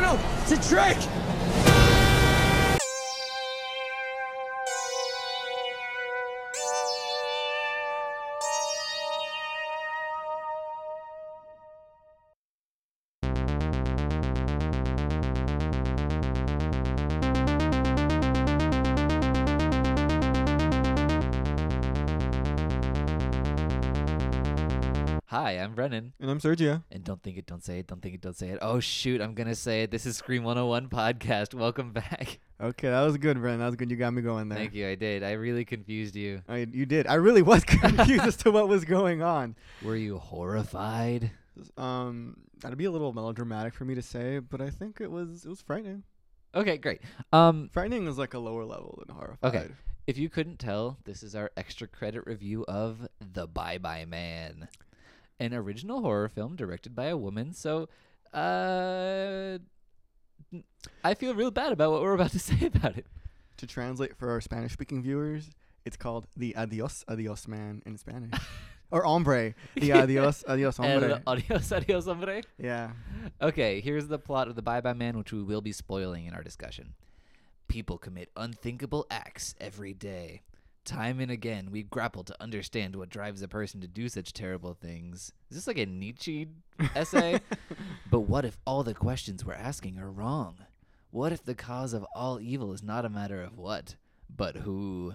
no! It's a trick! Brennan. And I'm Sergio. And don't think it, don't say it, don't think it, don't say it. Oh, shoot, I'm going to say it. This is Scream 101 podcast. Welcome back. Okay, that was good, Brennan. That was good. You got me going there. Thank you. I did. I really confused you. I, you did. I really was confused as to what was going on. Were you horrified? Um, that'd be a little melodramatic for me to say, but I think it was it was frightening. Okay, great. Um, Frightening is like a lower level than horrified. Okay. if you couldn't tell, this is our extra credit review of The Bye Bye Man, an original horror film directed by a woman. So, uh, I feel real bad about what we're about to say about it. To translate for our Spanish speaking viewers, it's called the Adios Adios Man in Spanish. or hombre. The Adios Adios hombre. Adios, adios, hombre. yeah. Okay, here's the plot of The Bye Bye Man, which we will be spoiling in our discussion. People commit unthinkable acts every day. Time and again, we grapple to understand what drives a person to do such terrible things. Is this like a Nietzsche essay? but what if all the questions we're asking are wrong? What if the cause of all evil is not a matter of what, but who?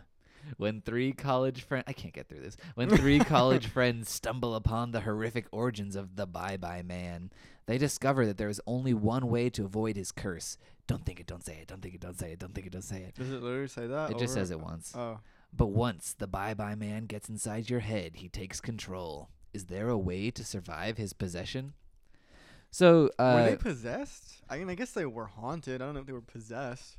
When three college friends, I can't get through this. When three college friends stumble upon the horrific origins of the Bye Bye Man, they discover that there is only one way to avoid his curse. Don't think it, don't say it, don't think it, don't say it, don't think it, don't say it. Does it literally say that? It just says it once. Oh. But once the Bye Bye Man gets inside your head, he takes control. Is there a way to survive his possession? So, were uh, they possessed? I mean, I guess they were haunted. I don't know if they were possessed.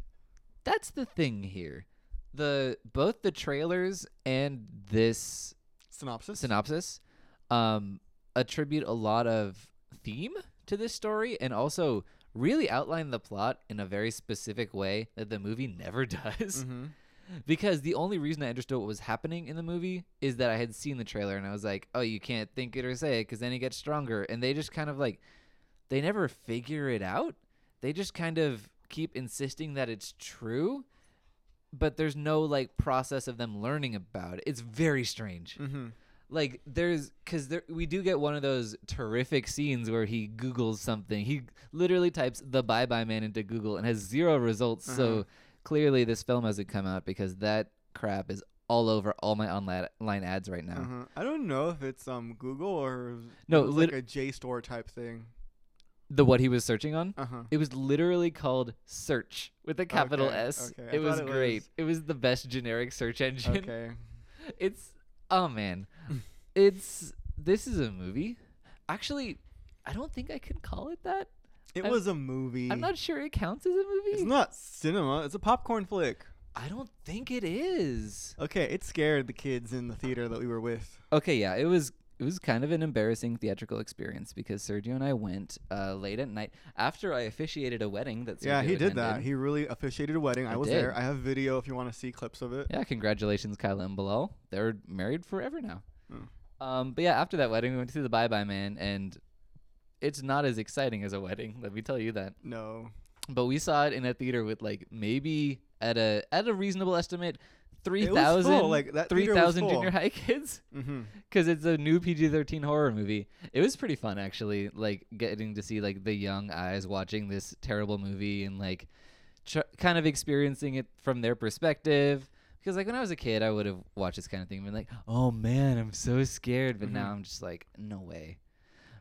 that's the thing here. The both the trailers and this Synopsis? synopsis um, attribute a lot of theme to this story and also really outline the plot in a very specific way that the movie never does. mm-hmm. Because the only reason I understood what was happening in the movie is that I had seen the trailer and I was like, oh, you can't think it or say it because then he gets stronger. And they just kind of like, they never figure it out. They just kind of keep insisting that it's true, but there's no like process of them learning about it. It's very strange Mm-hmm. like there's because there we do get one of those terrific scenes where he googles something he literally types the bye bye man into google and has zero results Uh-huh. so clearly this film hasn't come out because that crap is all over all my online ads right now Uh-huh. I don't know if it's um Google or No, it lit- like a JSTOR type thing. the what he was searching on Uh huh. it was literally called search with a capital Okay, s okay. It was it great was- it was the best generic search engine Okay. it's oh man it's this is a movie actually i don't think i can call it that It I'm- was a movie. I'm not sure it counts as a movie. It's not cinema. It's a popcorn flick. I don't think it is. Okay, it scared the kids in the theater that we were with. Okay, yeah, it was it was kind of an embarrassing theatrical experience because Sergio and I went uh, late at night after I officiated a wedding that Sergio yeah, he did that. He really officiated a wedding. I, I was did. there. I have video if you want to see clips of it. yeah, congratulations, Kyla and Bilal. They're married forever now. Oh. Um, but yeah, after that wedding, we went to the Bye Bye Man, and it's not as exciting as a wedding. Let me tell you that. No. But we saw it in a theater with like maybe at a at a reasonable estimate. Three It was full, thousand, like, that three thousand junior high kids. Mm-hmm. because it's a new PG-13 horror movie. It was pretty fun actually, like getting to see like the young eyes watching this terrible movie and like tr- kind of experiencing it from their perspective. Because like when I was a kid, I would have watched this kind of thing and been like, "Oh man, I'm so scared," but Mhm. now I'm just like, "No way."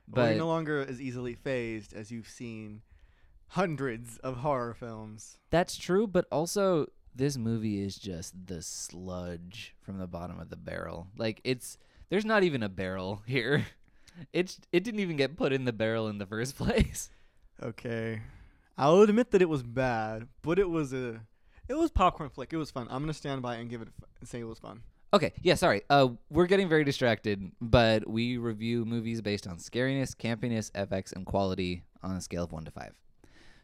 But But you're no longer as easily fazed as you've seen hundreds of horror films. that's true. But also, this movie is just the sludge from the bottom of the barrel. Like it's there's not even a barrel here. It's it didn't even get put in the barrel in the first place. Okay. I'll admit that it was bad, but it was a it was popcorn flick. It was fun. I'm gonna stand by and give it f- and say it was fun. Okay, yeah, sorry. Uh, we're getting very distracted, but we review movies based on scariness, campiness, FX, and quality on a scale of one to five.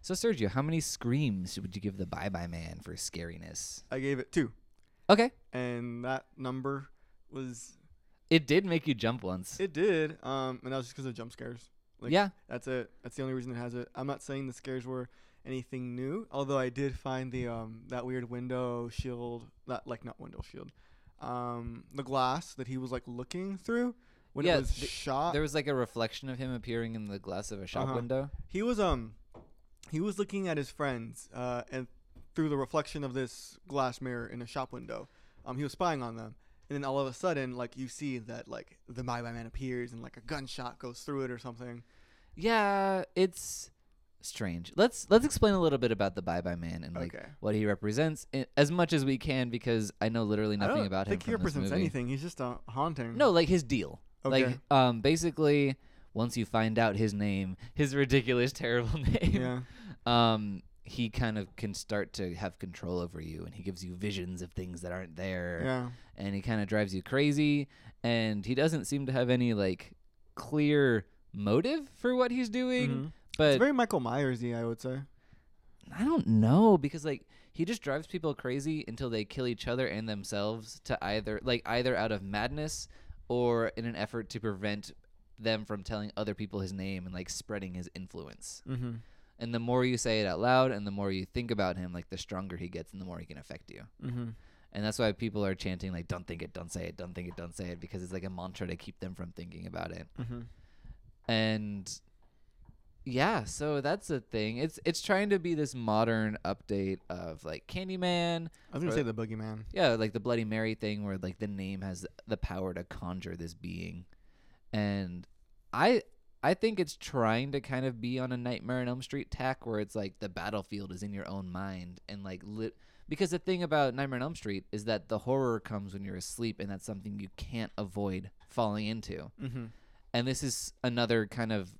So, Sergio, how many screams would you give the Bye Bye Man for scariness? I gave it two, Okay, and that number was it did make you jump once. it did. Um, and that was just because of jump scares. Like, yeah, That's it. That's the only reason it has it. I'm not saying the scares were anything new, although I did find the um that weird window shield, not like not window shield, um the glass that he was like looking through when Yeah, it was th- shot. there was like a reflection of him appearing in the glass of a shop Uh-huh. window. he was um he was looking at his friends uh and through the reflection of this glass mirror in a shop window. Um he was spying on them. And then all of a sudden, like you see that like the Bye Bye Man appears and like a gunshot goes through it or something. Yeah, it's strange. Let's let's explain a little bit about the Bye Bye Man and like okay. what he represents i- as much as we can because I know literally I nothing don't about him think he from this represents movie. anything. He's just a haunting. No, like his deal. Okay. Like um basically once you find out his name, his ridiculous terrible name, yeah. um he kind of can start to have control over you and he gives you visions of things that aren't there Yeah. and he kind of drives you crazy and he doesn't seem to have any like clear motive for what he's doing Mhm. But It's very Michael Myersy, I would say. I don't know because like he just drives people crazy until they kill each other and themselves to either like either out of madness or in an effort to prevent them from telling other people his name and like spreading his influence. Mm-hmm. And the more you say it out loud and the more you think about him, like the stronger he gets and the more he can affect you. Mm-hmm. And that's why people are chanting like don't think it, don't say it, don't think it, don't say it because it's like a mantra to keep them from thinking about it. Mm-hmm. and yeah so that's the thing it's it's trying to be this modern update of like candyman I was gonna Or- say the boogeyman. yeah like the bloody mary thing where like the name has the power to conjure this being and i i think it's trying to kind of be on a nightmare on elm street tack where it's like the battlefield is in your own mind and like lit because the thing about nightmare on elm street is that the horror comes when you're asleep and that's something you can't avoid falling into Mm-hmm. and this is another kind of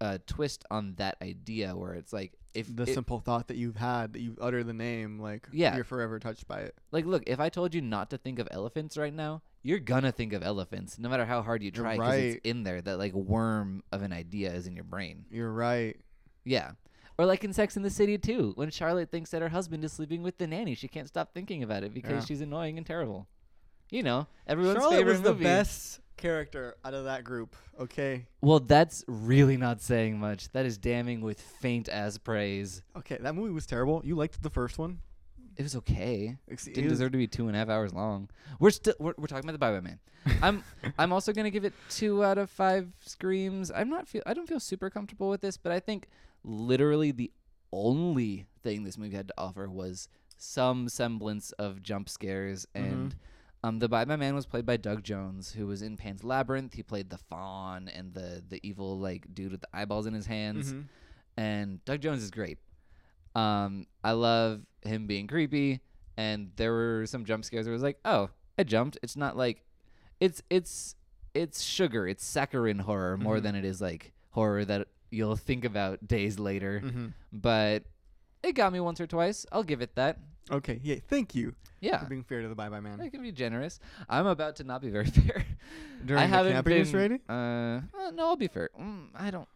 uh, twist on that idea where it's like if The it- simple thought that you've had that you utter the name, like Yeah. you're forever touched by it. like look if i told you not to think of elephants right now you're gonna think of elephants no matter how hard you try because it's right. in there that like worm of an idea is in your brain You're right. yeah or like in sex in the city too when charlotte thinks that her husband is sleeping with the nanny she can't stop thinking about it because Yeah. she's annoying and terrible you know everyone's Charlotte favorite was the movie best character out of that group. Okay. well that's really not saying much that is damning with faint as praise Okay, that movie was terrible. You liked the first one. it was okay it didn't was- deserve to be two and a half hours long. We're still we're, we're talking about the Bye Bye Man. I'm I'm also gonna give it two out of five screams. I'm not feel I don't feel super comfortable with this, but I think literally the only thing this movie had to offer was some semblance of jump scares and. Mm-hmm. Um, the Bye Bye Man was played by Doug Jones, who was in Pan's Labyrinth. He played the fawn and the the evil like dude with the eyeballs in his hands Mhm. and Doug Jones is great. Um, I love him being creepy, and there were some jump scares where it was like, oh, I jumped. It's not like, it's it's it's sugar. It's saccharine horror more Mhm. than it is like horror that you'll think about days later. Mhm. But it got me once or twice. I'll give it that. Okay. Yeah. Thank you Yeah, for being fair to the Bye Bye Man. I can be generous. I'm about to not be very fair. During I the haven't campiness been. rating, Uh, uh, no, I'll be fair. Mm, I don't.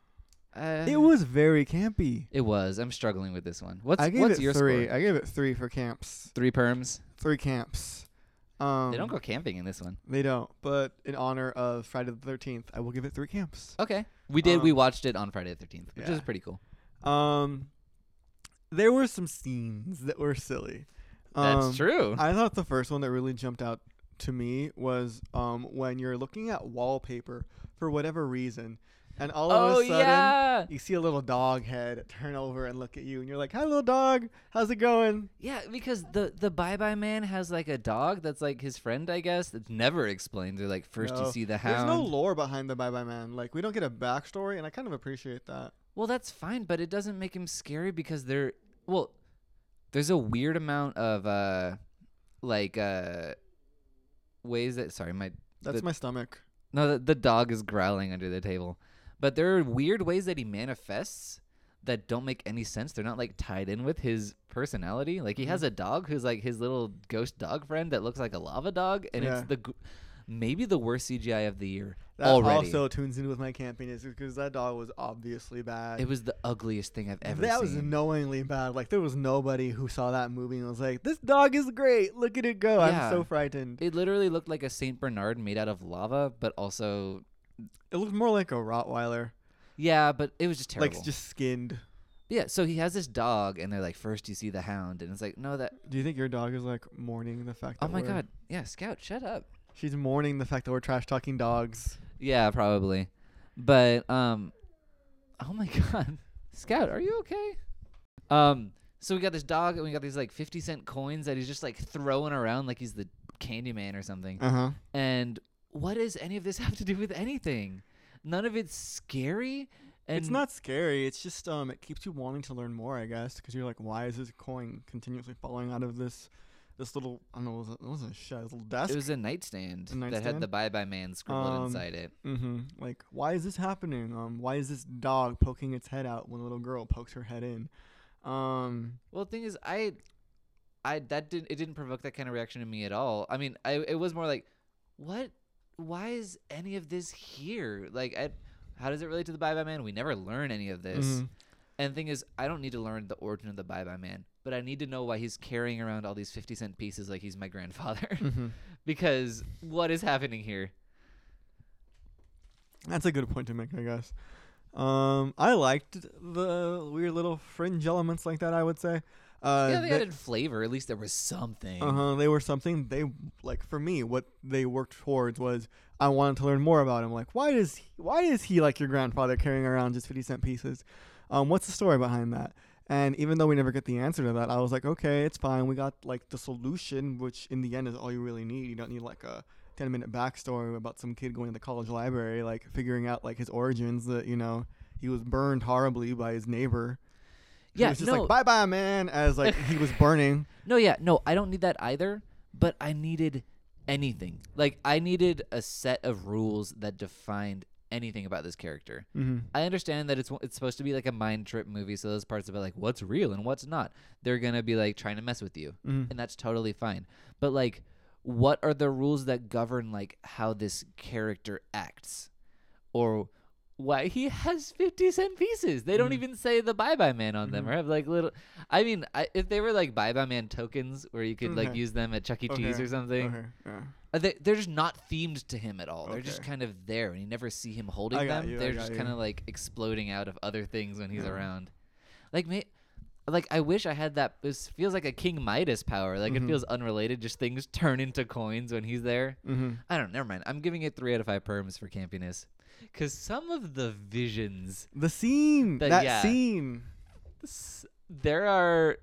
Uh, it was very campy. It was. I'm struggling with this one. What's I gave what's it your three. score? I gave it three for camps. Three perms. Three camps. Um, they don't go camping in this one. They don't. But in honor of Friday the Thirteenth, I will give it three camps. Okay. We did. we Um, watched it on Friday the 13th, which is pretty cool. Um, there were some scenes that were silly. That's Um, true. I thought the first one that really jumped out to me was um when you're looking at wallpaper for whatever reason, and all of oh a sudden yeah. you see a little dog head turn over and look at you, and you're like, "Hi, little dog. How's it going?" Yeah, because the the Bye Bye Man has like a dog that's like his friend, I guess. It's never explained. They're like first you see the There's no lore behind the Bye Bye Man. Like we don't get a backstory, and I kind of appreciate that. well, that's fine, but it doesn't make him scary because they're well. There's a weird amount of uh, like uh, ways that sorry my That's The- my stomach. No, the, the dog is growling under the table. But there are weird ways that he manifests that don't make any sense. They're not like tied in with his personality. Like he has Mm-hmm. a dog who's like his little ghost dog friend that looks like a lava dog, and Yeah. it's the maybe the worst CGI of the year That already. also tunes in with my campiness because that dog was obviously bad. it was the ugliest thing I've ever seen. that was knowingly bad. Like there was nobody who saw that movie and was like, "This dog is great. Look at it go." Yeah. I'm so frightened. it literally looked like a Saint Bernard made out of lava, but also It looked more like a Rottweiler. Yeah, but it was just terrible. like just skinned. yeah. So he has this dog, and they're like, first you see the hound, and it's like, no, that. Do you think your dog is like mourning the fact? Oh that my god. Yeah, Scout, shut up. She's mourning the fact that we're trash talking dogs. Yeah, probably. But um oh my god. Scout, are you okay? Um so we got this dog and we got these like 50 cent coins that he's just like throwing around like he's the Candyman or something. Uh huh. And what does any of this have to do with anything? None of it's scary. And It's not scary. It's just um, it keeps you wanting to learn more, I guess, because you're like, why is this coin continuously falling out of this, this little I don't know, was it, it wasn't a shed, this little desk. It was a nightstand, A that had the Bye Bye Man scribbled Um, inside it. mm-hmm. Like, why is this happening? Um, why is this dog poking its head out when a little girl pokes her head in? Um, Well, the thing is, I, I that didn't it didn't provoke that kind of reaction in me at all. I mean, I it was more like, what? Why is any of this here? Like, I, how does it relate to the Bye Bye Man? We never learn any of this. mhm. And the thing is, I don't need to learn the origin of the Bye Bye Man, but I need to know why he's carrying around all these fifty cent pieces like he's my grandfather. Mhm. because what is happening here? That's a good point to make, I guess. Um, I liked the weird little fringe elements like that. I would say. Uh, yeah, they they- added flavor. At least there was something. Uh huh. They were something they like for me. What they worked towards was I wanted to learn more about him. Like, why does he, why is he like your grandfather carrying around just fifty cent pieces? Um, what's the story behind that? And even though we never get the answer to that, I was like, okay, it's fine. We got like the solution, which in the end is all you really need. You don't need like a ten minute backstory about some kid going to the college library, like figuring out like his origins. That you know he was burned horribly by his neighbor. Yeah. He was just no. like bye bye man, as like he was burning. No, yeah, no, I don't need that either. But I needed anything. Like I needed a set of rules that defined anything about this character. Mm-hmm. I understand that it's it's supposed to be like a mind trip movie, so those parts about like what's real and what's not, they're gonna be like trying to mess with you, Mm-hmm. and that's totally fine. But like, what are the rules that govern like how this character acts, or why he has 50 cent pieces. They don't Mhm. even say the bye bye man on them Mhm. or have like little. I mean, I, if they were like bye bye man tokens where you could like use them at Chuck E. Cheese Okay. or something, Okay. Yeah. uh, they, they're just not themed to him at all. They're just kind of there, and you never see him holding I them. you, they're just kind of like exploding out of other things when he's Yeah. around. Like me, like I wish I had that. This feels like a King Midas power. Like it Mhm. feels unrelated. Just things turn into coins when he's there. Mm-hmm. I don't. Never mind. I'm giving it three out of five perms for campiness, because some of the visions The scene. The- that yeah. scene. s- there are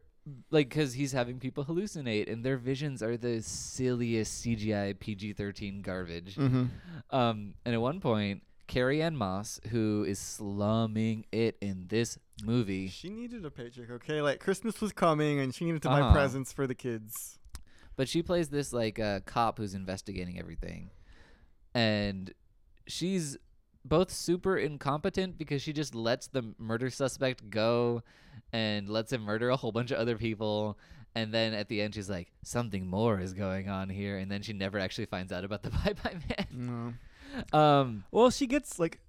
like because he's having people hallucinate and their visions are the silliest cgi pg-13 garbage Mm-hmm. um and at one point carrie ann moss who is slumming it in this movie She needed a paycheck, okay? Like Christmas was coming, and she needed to buy Uh-huh. presents for the kids. but she plays this like uh, cop who's investigating everything and she's both super incompetent because she just lets the murder suspect go and lets him murder a whole bunch of other people and then at the end she's like something more is going on here and then she never actually finds out about the bye bye man No. um Well, she gets like,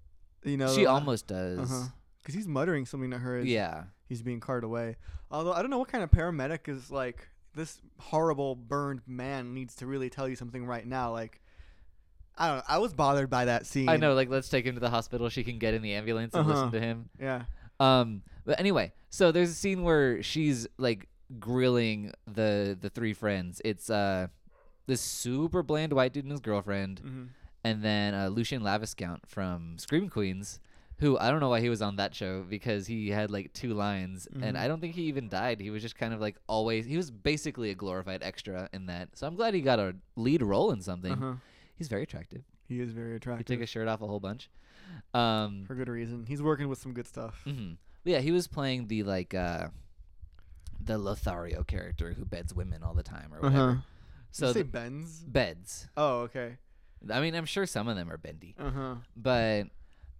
you know, she uh, almost does Uh-huh. Because he's muttering something to her as yeah he's being carted away. Although I don't know what kind of paramedic is like this horrible burned man needs to really tell you something right now. Like, I don't know. I was bothered by that scene. i know like let's take him to the hospital she can get in the ambulance and Uh-huh. listen to him Yeah. Um, but anyway, so there's a scene where she's like grilling the the three friends. It's uh this super bland white dude and his girlfriend, Mm-hmm. and then uh, Lucien Laviscount from Scream Queens, who I don't know why he was on that show because he had like two lines, and Mhm. I don't think he even died. He was just kind of like always. He was basically a glorified extra in that. So I'm glad he got a lead role in something. Uh-huh. He's very attractive. He is very attractive. He took his shirt off a whole bunch. Um, for good reason. He's working with some good stuff. hmm Yeah, he was playing the like uh the Lothario character who beds women all the time or whatever. Uh-huh. So Did you say Benz? beds. Oh, okay. I mean, I'm sure some of them are bendy, Uh huh. but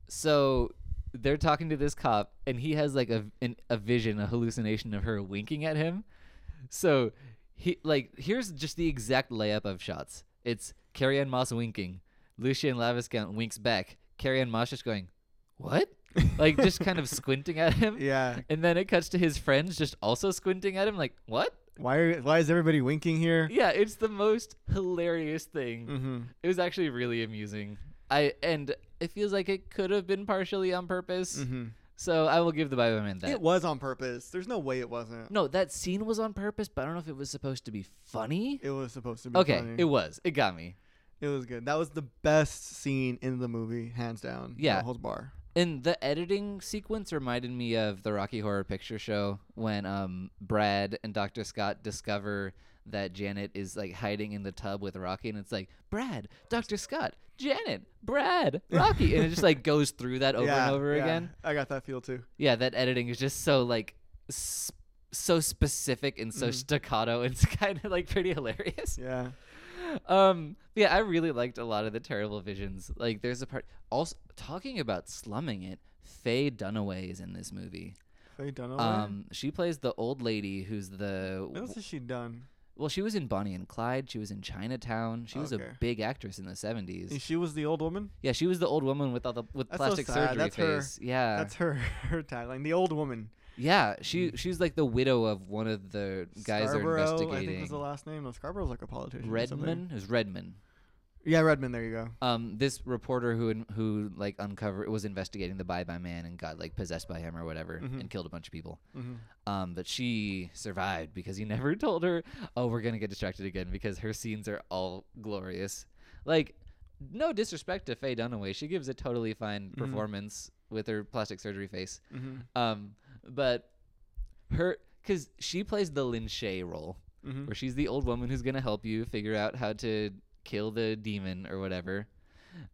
so they're talking to this cop, and he has like a an, a vision, a hallucination of her winking at him. So he like here's just the exact layup of shots. It's Carrie Ann Moss winking, Lucien Laviscount winks back, Carrie Ann Moss just going, "What?" like just kind of squinting at him. Yeah. And then it cuts to his friends just also squinting at him, like, what? Why? Are, why is everybody winking here? Yeah, it's the most hilarious thing. Mm-hmm. It was actually really amusing. I and it feels like it could have been partially on purpose. Mm-hmm. So I will give the Bye Bye Man that. It was on purpose. There's no way it wasn't. no, that scene was on purpose, but I don't know if it was supposed to be funny. It was supposed to be Okay, funny. it was. It got me. It was good. That was the best scene in the movie, hands down. Yeah. No holds bar. And the editing sequence reminded me of the Rocky Horror Picture Show when um Brad and Dr. Scott discover that Janet is like hiding in the tub with Rocky and it's like Brad, Dr. Scott, Janet, Brad, Rocky and it just like goes through that over Yeah, and over yeah. again. I got that feel too. Yeah, that editing is just so like s- so specific and so Mhm. staccato. It's kind of like pretty hilarious. Yeah. Um, yeah, I really liked a lot of the terrible visions. Like, there's a part also talking about slumming it. Faye Dunaway is in this movie. Faye Dunaway. Um, she plays the old lady who's the what else has she done? Well, she was in Bonnie and Clyde. She was in Chinatown. She was Okay. a big actress in the '70s. And she was the old woman. Yeah, she was the old woman with all the with That's so plastic sad. surgery That's her- face. Yeah, That's her her tagline. The old woman. yeah. She she's like the widow of one of the guys they're Scarborough, I think was the last name. No, Scarborough's like a politician. or something. Redman is Redman. Yeah, Redman. There you go. um this reporter who in- who like uncovered was investigating the Bye Bye Man and got like possessed by him or whatever Mhm. and killed a bunch of people. hmm Um, but she survived because he never told her. Oh, we're gonna get distracted again because her scenes are all glorious. Like, no disrespect to Faye Dunaway, she gives a totally fine Mhm. performance with her plastic surgery face. hmm Um, but her because she plays the Lin Shay role hmm where she's the old woman who's gonna help you figure out how to kill the demon or whatever.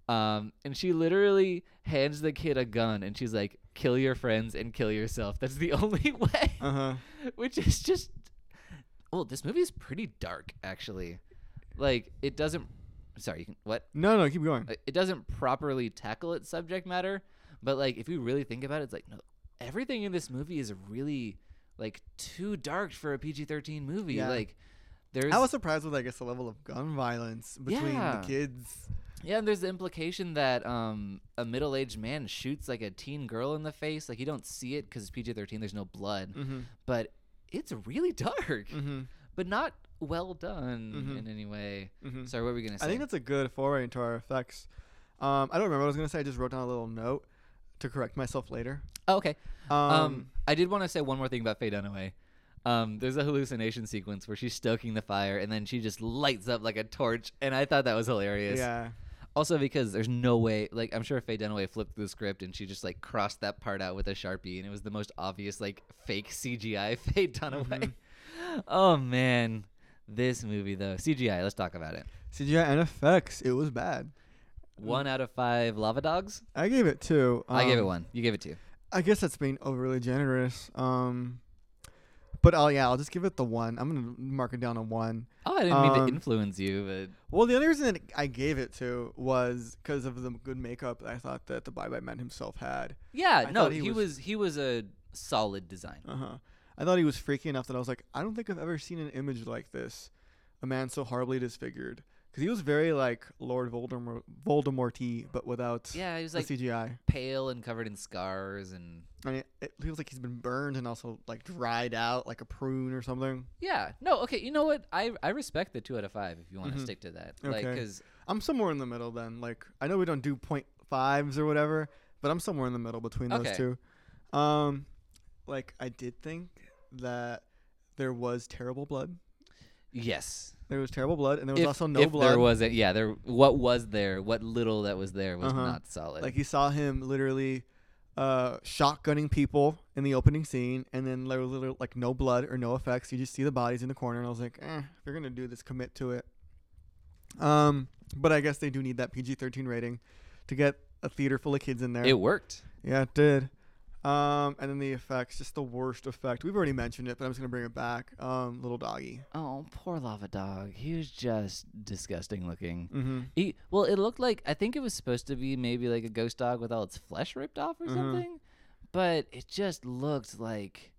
Um, and she literally hands the kid a gun and she's like, "Kill your friends and kill yourself." That's the only way, Uh huh. which is just. Well, this movie is pretty dark, actually. Like, it doesn't. Sorry, you can what? No, no, keep going. It doesn't properly tackle its subject matter, but like, if you really think about it, it's like no, everything in this movie is really like too dark for a PG-13 movie. Yeah. Like, there's I was surprised with, I guess, the level of gun violence between Yeah. the kids. Yeah, and there's the implication that um, a middle-aged man shoots like a teen girl in the face. Like you don't see it because it's PG-13. There's no blood, Mm-hmm. but it's really dark, Mm-hmm. but not well done Mhm. in any way. Mm-hmm. Sorry, what were we gonna say? I think that's a good foray into our effects. Um, I don't remember what I was gonna say. I just wrote down a little note to correct myself later. oh, okay. Um, Um, I did want to say one more thing about Faye Dunaway. Um, there's a hallucination sequence where she's stoking the fire and then she just lights up like a torch, and I thought that was hilarious. yeah, Also because there's no way, like I'm sure Faye Dunaway flipped the script and she just like crossed that part out with a sharpie, and it was the most obvious like fake CGI Faye Dunaway. Mhm. Oh man, this movie though CGI. Let's talk about it. CGI and effects. It was bad. One out of five lava dogs. I gave it two. I gave it Um, one. You gave it two. I guess that's being overly generous. Um, but I'll yeah, I'll just give it the one. I'm gonna mark it down a one. Oh, I didn't mean to um, influence you, but Well, the only reason that I gave it to was because of the good makeup that I thought that the Bye Bye Man himself had. yeah, I no, he, he was, was- he was a solid design. Uh huh. I thought he was freaky enough that I was like, I don't think I've ever seen an image like this, a man so horribly disfigured. Because he was very like Lord Voldemort, Voldemorty, but without Yeah, he was like CGI. pale and covered in scars, and I mean, it feels like he's been burned and also like dried out like a prune or something. yeah, no, okay, you know what? I I respect the two out of five if you want to Mhm. stick to that, like Okay. because I'm somewhere in the middle then. Like I know we don't do point fives or whatever, but I'm somewhere in the middle between those Okay. two. Um, like I did think that there was terrible blood. yes, There was terrible blood, and there was if, also no if blood. there wasn't, yeah, there what was there, what little that was there was Uh-huh. not solid. Like you saw him literally uh, shotgunning people in the opening scene, and then there was literally like no blood or no effects. You just see the bodies in the corner, and I was like, eh, if you're gonna do this, commit to it. Um, but I guess they do need that PG-13 rating to get a theater full of kids in there. it worked. yeah, it did. Um, and then the effects, just the worst effect. We've already mentioned it, but I'm just gonna bring it back. Um, little doggy. Oh, poor lava dog. He was just disgusting looking. Mm-hmm. He, well, it looked like I think it was supposed to be maybe like a ghost dog with all its flesh ripped off or Mhm. something, but it just looked like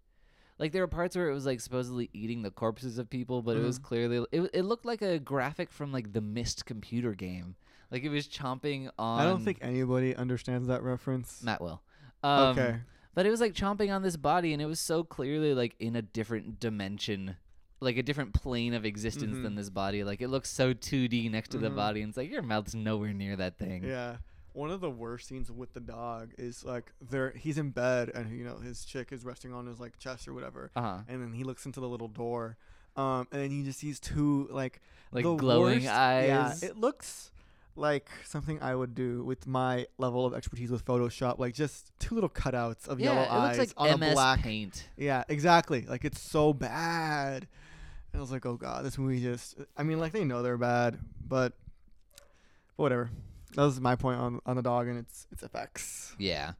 like there were parts where it was like supposedly eating the corpses of people, but it was Mhm. clearly it, it looked like a graphic from like the Myst computer game. Like it was chomping on I don't think anybody understands that reference. Matt will. Um, okay. But it was like chomping on this body, and it was so clearly like in a different dimension, like a different plane of existence Mhm. than this body. Like it looks so 2D next to the Mhm. body, and it's like your mouth's nowhere near that thing. Yeah. One of the worst scenes with the dog is like there he's in bed and you know his chick is resting on his like chest or whatever, Uh huh. and then he looks into the little door, um, and then he just sees two like Like glowing worst- eyes. Yeah, it looks like something I would do with my level of expertise with Photoshop, like just two little cutouts of yeah, yellow it eyes looks on like a black. Paint. Yeah, exactly. Like it's so bad. And I was like, oh god, this movie just. I mean, like they know they're bad, but, but whatever. That was my point on on the dog and its its effects. Yeah.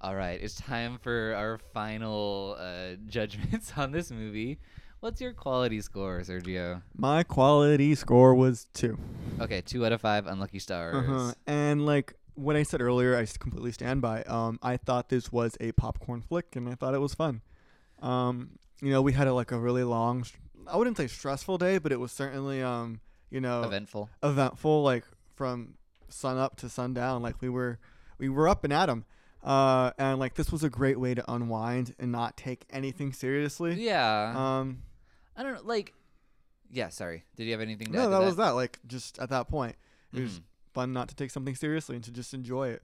All right, it's time for our final uh, judgments on this movie. What's your quality score, Sergio? My quality score was two. Okay, two out of five unlucky stars. Uh-huh. And like what I said earlier, I completely stand by. Um, I thought this was a popcorn flick, and I thought it was fun. Um, you know, we had a, like a really long, I wouldn't say stressful day, but it was certainly um, you know, Eventful. eventful. Like from sun up to sundown, like we were we were up and at 'em. Uh, and like this was a great way to unwind and not take anything seriously. Yeah. Um, I don't know. Like, yeah. Sorry. Did you have anything to add no, that that was that. Like just at that point, it was Mhm. fun not to take something seriously and to just enjoy it.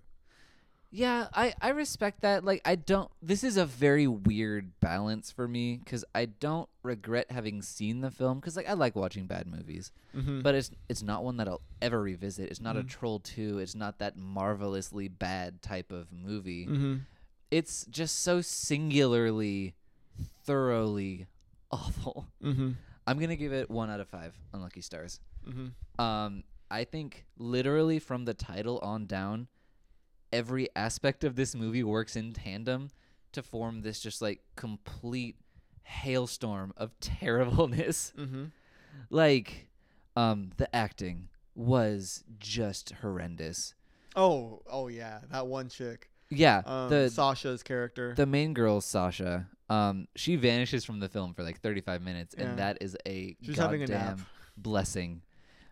Yeah, I I respect that. Like, I don't. This is a very weird balance for me because I don't regret having seen the film because like I like watching bad movies, Mm-hmm. but it's it's not one that I'll ever revisit. It's not a Mhm. Troll Two. It's not that marvelously bad type of movie. mm-hmm. It's just so singularly, thoroughly awful. Mm-hmm. I'm gonna give it one out of five unlucky stars. Mm-hmm. Um, I think literally from the title on down, every aspect of this movie works in tandem to form this just like complete hailstorm of terribleness. Mm-hmm. like, um, the acting was just horrendous. Oh, oh yeah, that one chick. Yeah, Um, the Sasha's character. the main girl Sasha, um, she vanishes from the film for like 35 minutes, Yeah. and that is a She's having a goddamn blessing,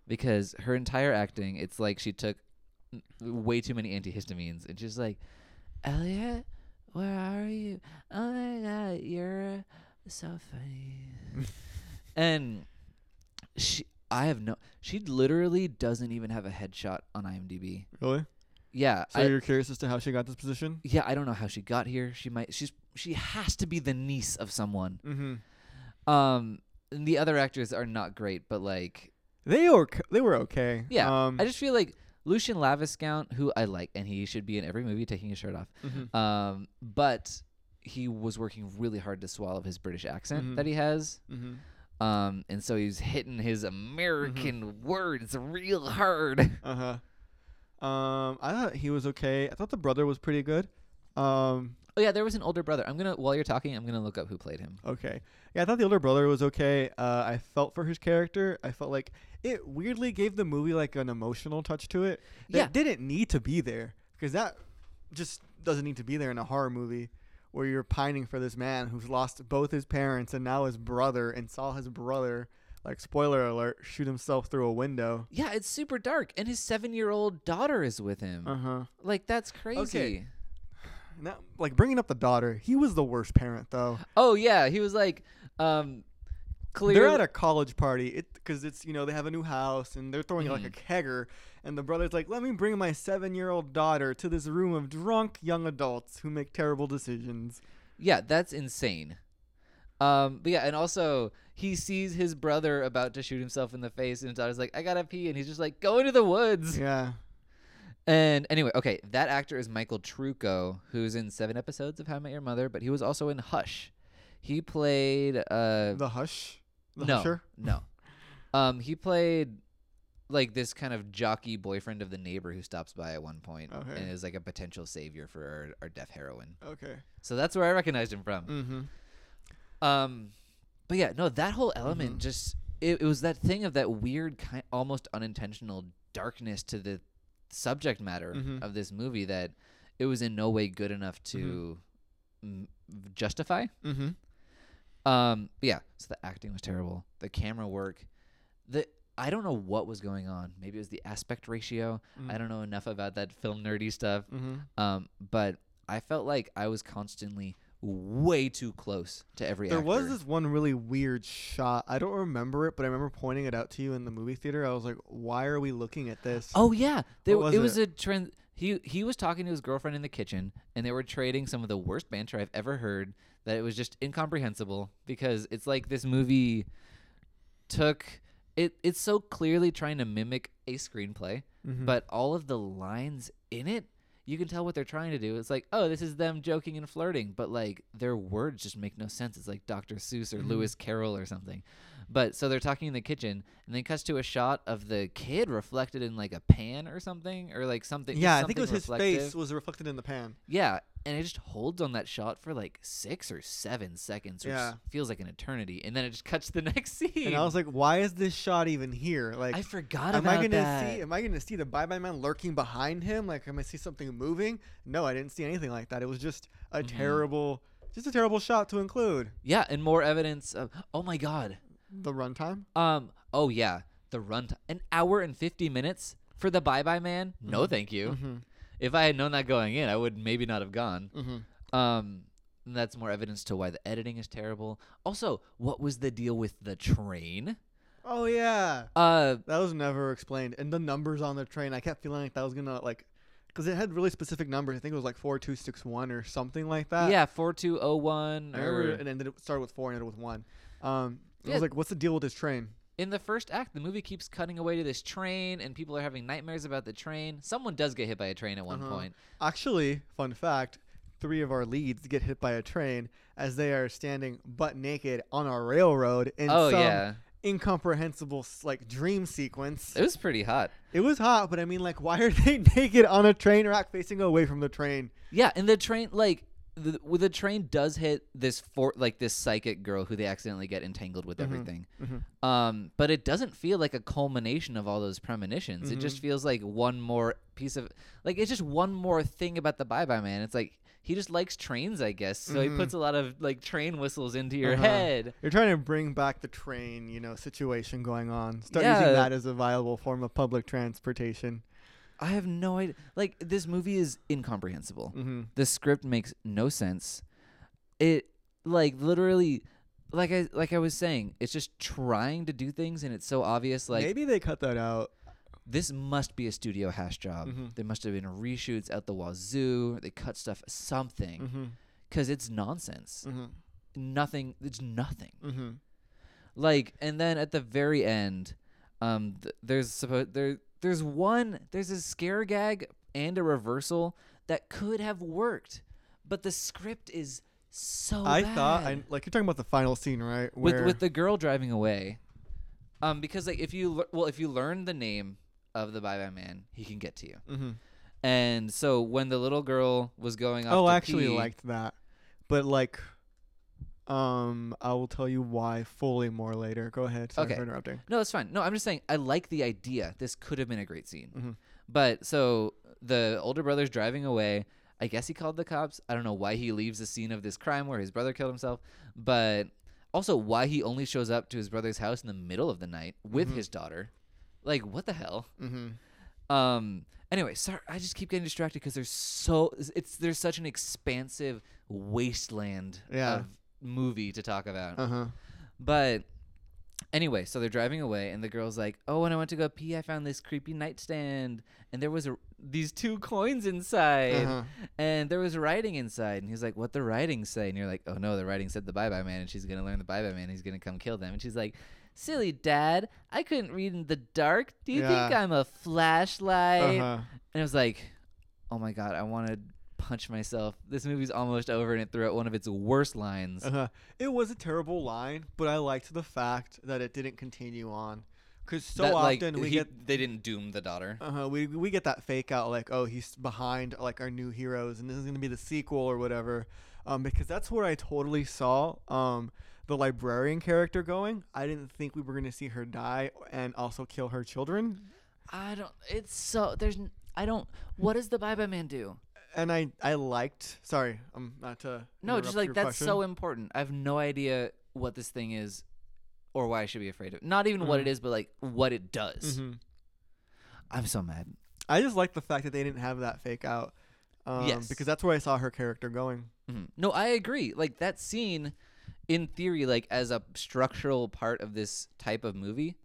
because her entire acting, it's like she took way too many antihistamines, and she's like, Elliot, where are you? Oh my god, you're so funny, and she. I have no. She literally doesn't even have a headshot on IMDb. really? Yeah, So I, you're curious as to how she got this position? yeah, I don't know how she got here. She might. She's. She has to be the niece of someone. Mm-hmm. Um, and the other actors are not great, but like, They were they were okay. yeah, Um, I just feel like Lucien Laviscount, who I like, and he should be in every movie taking his shirt off. mhm. Um, but he was working really hard to swallow his British accent Mhm. that he has. Mhm. Um, and so he's hitting his American Mm-hmm. words real hard. Uh huh. Um, I thought he was okay. I thought the brother was pretty good. Um, Oh yeah, there was an older brother. I'm gonna while you're talking, I'm gonna look up who played him. okay. Yeah, I thought the older brother was okay. Uh, I felt for his character. I felt like it weirdly gave the movie like an emotional touch to it that Yeah. didn't need to be there because that just doesn't need to be there in a horror movie where you're pining for this man who's lost both his parents and now his brother and saw his brother like spoiler alert shoot himself through a window. Yeah, it's super dark, and his seven-year-old daughter is with him. Uh huh. Like that's crazy. Now, like bringing up the daughter, he was the worst parent though. Oh yeah, he was like, um, clear. They're at a college party it because it's you know they have a new house and they're throwing like a Mhm. kegger and the brother's like let me bring my seven year old daughter to this room of drunk young adults who make terrible decisions. yeah, that's insane. Um, but yeah, and also he sees his brother about to shoot himself in the face, and his daughter's like, "I gotta pee," and he's just like, "Go into the woods." Yeah. And anyway, okay, that actor is Michael Trucco, who's in seven episodes of How I Met Your Mother, but he was also in Hush. He played uh The hush. The no, husher. no. Um, he played like this kind of jockey boyfriend of the neighbor who stops by at one point Okay. and is like a potential savior for our, our deaf heroine. Okay. So that's where I recognized him from. Mm-hmm. Um, but yeah, no, that whole element Mhm. just it, it was that thing of that weird kind, almost unintentional darkness to the subject matter Mhm. of this movie that it was in no way good enough to m- justify. Mm-hmm. Um, yeah, so the acting was terrible. The camera work, the I don't know what was going on. Maybe it was the aspect ratio. I don't know enough about that film nerdy stuff. Mm-hmm. Um, but I felt like I was constantly way too close to every There actor. was this one really weird shot. I don't remember it, but I remember pointing it out to you in the movie theater. I was like, "Why are we looking at this?" Oh yeah, there was it was it? a trend. He he was talking to his girlfriend in the kitchen, and they were trading some of the worst banter I've ever heard. That it was just incomprehensible because it's like this movie took it. It's so clearly trying to mimic a screenplay, Mhm. but all of the lines in it, you can tell what they're trying to do. It's like, oh, this is them joking and flirting, but like their words just make no sense. It's like Dr. Seuss or Mhm. Lewis Carroll or something. But so they're talking in the kitchen, and then cuts to a shot of the kid reflected in like a pan or something, or like something. yeah, I think it was something his face was reflected in the pan. Yeah, and it just holds on that shot for like six or seven seconds, which Yeah. feels like an eternity, and then it just cuts to the next scene. And I was like, why is this shot even here? Like, I forgot am about I gonna that. see? Am I gonna see the Bye Bye Man lurking behind him? Like, am I see something moving? No, I didn't see anything like that. It was just a Mhm. terrible, just a terrible shot to include. yeah, and more evidence of. Oh my god. The runtime. Um. Oh yeah, the runtime an hour and fifty minutes for the Bye Bye Man. No, Mhm. thank you. Mm-hmm. If I had known that going in, I would maybe not have gone. Mm-hmm. Um. and that's more evidence to why the editing is terrible. Also, what was the deal with the train? Oh yeah, Uh. that was never explained. And the numbers on the train, I kept feeling like that was gonna like, because it had really specific numbers. I think it was like four two six one or something like that. yeah, four two oh one. I remember it ended. It started with four and ended with one. Um, I was like, what's the deal with this train? in the first act, the movie keeps cutting away to this train, and people are having nightmares about the train. Someone does get hit by a train at one Uh-huh. point. Actually, fun fact: three of our leads get hit by a train as they are standing butt naked on a railroad in oh some yeah, incomprehensible s- like dream sequence. it was pretty hot. It was hot, but I mean, like, why are they naked on a train rack facing away from the train? Yeah, and the train like the the train does hit this for like this psychic girl who they accidentally get entangled with Mhm. everything. Mhm. Um, but it doesn't feel like a culmination of all those premonitions. It just Mhm. feels like one more piece of like it's just one more thing about the Bye Bye Man. It's like he just likes trains, I guess. So he puts a lot of like train whistles into your Uh-huh. head. You're trying to bring back the train, you know, situation going on. Start Yeah. using that as a viable form of public transportation. I have no idea. Like this movie is incomprehensible. Mm-hmm. The script makes no sense. It like literally like I like I was saying, it's just trying to do things and it's so obvious like Maybe they cut that out. this must be a studio hash job. Mhm. There must have been reshoots at the wazoo. They cut stuff something Mm-hmm. cuz it's nonsense. Mm-hmm. Nothing it's nothing. Mm-hmm. Like and then at the very end um th- there's supposed there there's one there's a scare gag and a reversal that could have worked. But the script is so I bad. thought, I, like, you're talking about the final scene, right? with Where, with the girl driving away. Um, because like if you lear- well if you learn the name of the Bye Bye Man, he can get to you. Mm-hmm. And so when the little girl was going off, Oh, I actually pee- liked that, but like, um, I will tell you why fully more later. Go ahead. Sorry Okay. for interrupting. No, it's fine. No, I'm just saying I like the idea. This could have been a great scene. Mhm. But so the older brother's driving away. I guess he called the cops. I don't know why he leaves the scene of this crime where his brother killed himself, but also why he only shows up to his brother's house in the middle of the night with Mhm. his daughter. Like what the hell? Mm-hmm. Um. Anyway, sorry, I just keep getting distracted because there's so it's there's such an expansive wasteland Yeah. of movie to talk about. Uh huh. But anyway, so they're driving away, and the girl's like, "Oh, when I went to go pee, I found this creepy nightstand, and there was a, these two coins inside, Uh-huh. and there was writing inside." And he's like, "What the writing say?" And you're like, "Oh no, the writing said the Bye Bye Man, and she's gonna learn the Bye Bye Man. He's gonna come kill them." And she's like. Silly dad, I couldn't read in the dark. Do you think I'm a flashlight? Uh-huh. And it was like, oh my god, I want to punch myself. This movie's almost over, and it threw out one of its worst lines. Uh-huh. It was a terrible line, but I liked the fact that it didn't continue on. Because so That, like, often we he- get they didn't doom the daughter. uh-huh, we we get that fake out like oh he's behind like our new heroes and this is gonna be the sequel or whatever, um because that's where I totally saw um the librarian character going. I didn't think we were gonna see her die and also kill her children. I don't. It's so there's. I don't. What does the Bye Bye Man do? And I I liked sorry I'm not to No, just like that's question. so important. I have no idea what this thing is, or why I should be afraid of. it. Not even what Mhm. it is, but like what it does. Mhm. I'm so mad. I just like the fact that they didn't have that fake out. Um, Yes. because that's where I saw her character going. Mhm. No, I agree. Like that scene, in theory, like as a structural part of this type of movie,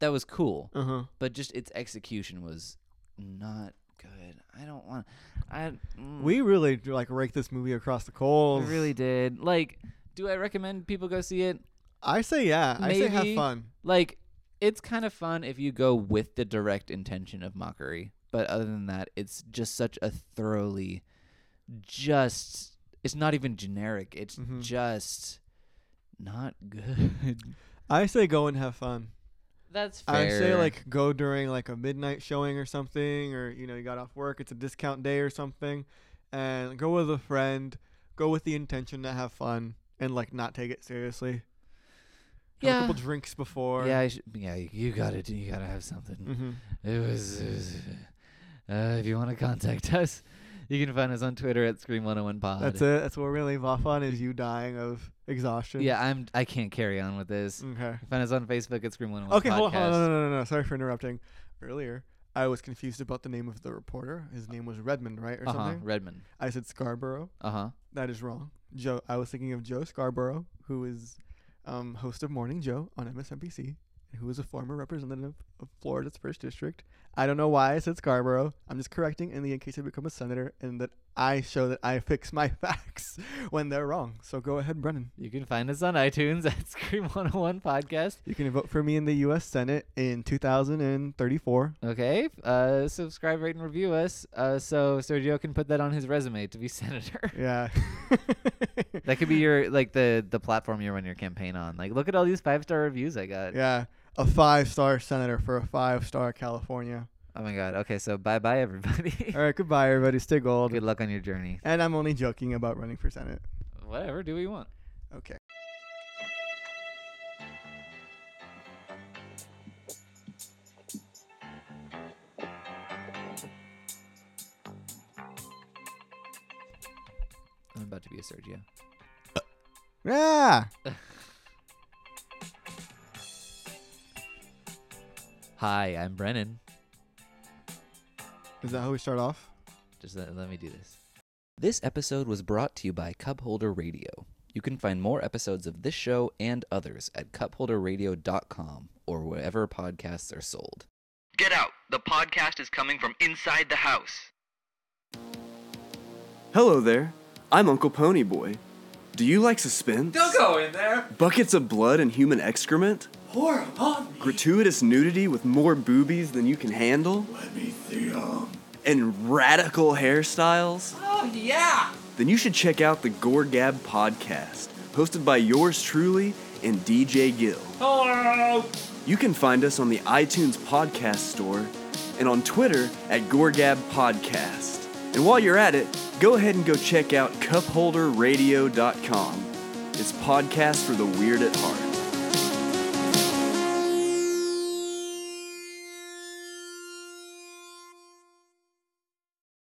that was cool. Uh huh. But just its execution was not good. I don't want. I mm, We really like rake this movie across the coals. we really did. Like, do I recommend people go see it? I say yeah. I say have fun. Like, it's kind of fun if you go with the direct intention of mockery. But other than that, it's just such a thoroughly, just. It's not even generic. It's Mhm. just not good. I say go and have fun. That's fair. I say like go during like a midnight showing or something, or you know you got off work, it's a discount day or something, and go with a friend. Go with the intention to have fun and like not take it seriously. Have Yeah. a couple drinks before. Yeah, I sh- yeah. You gotta do. You gotta have something. hmm It was. It was uh, if you want to contact us, you can find us on Twitter at Scream101pod. That's it. That's what we're gonna leave off on is you dying of exhaustion. Yeah, I'm. I can't carry on with this. Okay. Find us on Facebook at Scream101 Okay. Podcast. Hold on. Hold on. No, no, no, no. Sorry for interrupting. Earlier, I was confused about the name of the reporter. His name was Redmond, right, or Uh huh. something? Redmond. I said Scarborough. Uh huh. That is wrong. Joe. I was thinking of Joe Scarborough, who is um, host of Morning Joe on MSNBC, who is a former representative of Florida's first district. I don't know why I said Scarborough. I'm just correcting in the in case I become a senator, and that I show that I fix my facts when they're wrong. So go ahead, Brennan. You can find us on iTunes at Scream101 Podcast. You can vote for me in the U.S. Senate in 2034. Okay. Uh, subscribe, rate, and review us. Uh, so Sergio can put that on his resume to be senator. Yeah. that could be your like the the platform you run your campaign on. Like, look at all these five star reviews I got. yeah. A five star senator for a five star California. Oh my god. Okay, so bye bye everybody. All right. Goodbye, everybody. Stay gold. Good luck on your journey. And I'm only joking about running for Senate. Whatever. Do what you want. Okay. I'm about to be a Sergio. Yeah. Hi, I'm Brennan. Is that how we start off? Just let, let me do this. This episode was brought to you by Cupholder Radio. You can find more episodes of this show and others at cupholderradio.com or wherever podcasts are sold. Get out! The podcast is coming from inside the house. Hello there. I'm Uncle Ponyboy. Do you like suspense? Don't go in there. Buckets of blood and human excrement? Pour upon me. Gratuitous nudity with more boobies than you can handle? Let me see 'em. And radical hairstyles? Oh yeah. Then you should check out the Gore Gab podcast, hosted by yours truly and DJ Gill. Hello. You can find us on the iTunes Podcast Store and on Twitter at Gorgab Podcast. And while you're at it, go ahead and go check out cupholderradio.com. It's podcast for the weird at heart.